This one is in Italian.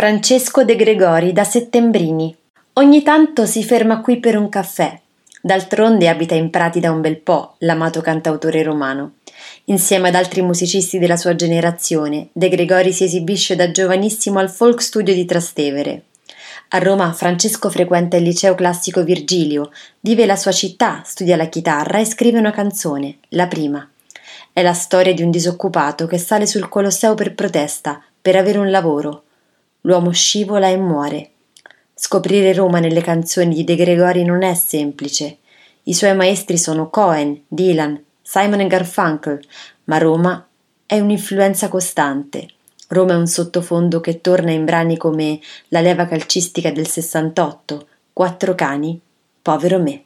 Francesco De Gregori da Settembrini. Ogni tanto si ferma qui per un caffè. D'altronde abita in Prati da un bel po', l'amato cantautore romano. Insieme ad altri musicisti della sua generazione, De Gregori si esibisce da giovanissimo al Folk Studio di Trastevere. A Roma Francesco frequenta il liceo classico Virgilio, vive la sua città, studia la chitarra e scrive una canzone, la prima. È la storia di un disoccupato che sale sul Colosseo per protesta, per avere un lavoro L'uomo scivola e muore. Scoprire Roma nelle canzoni di De Gregori non è semplice. I suoi maestri sono Cohen, Dylan, Simon Garfunkel, ma Roma è un'influenza costante. Roma è un sottofondo che torna in brani come La leva calcistica del 68, Quattro cani, Povero me.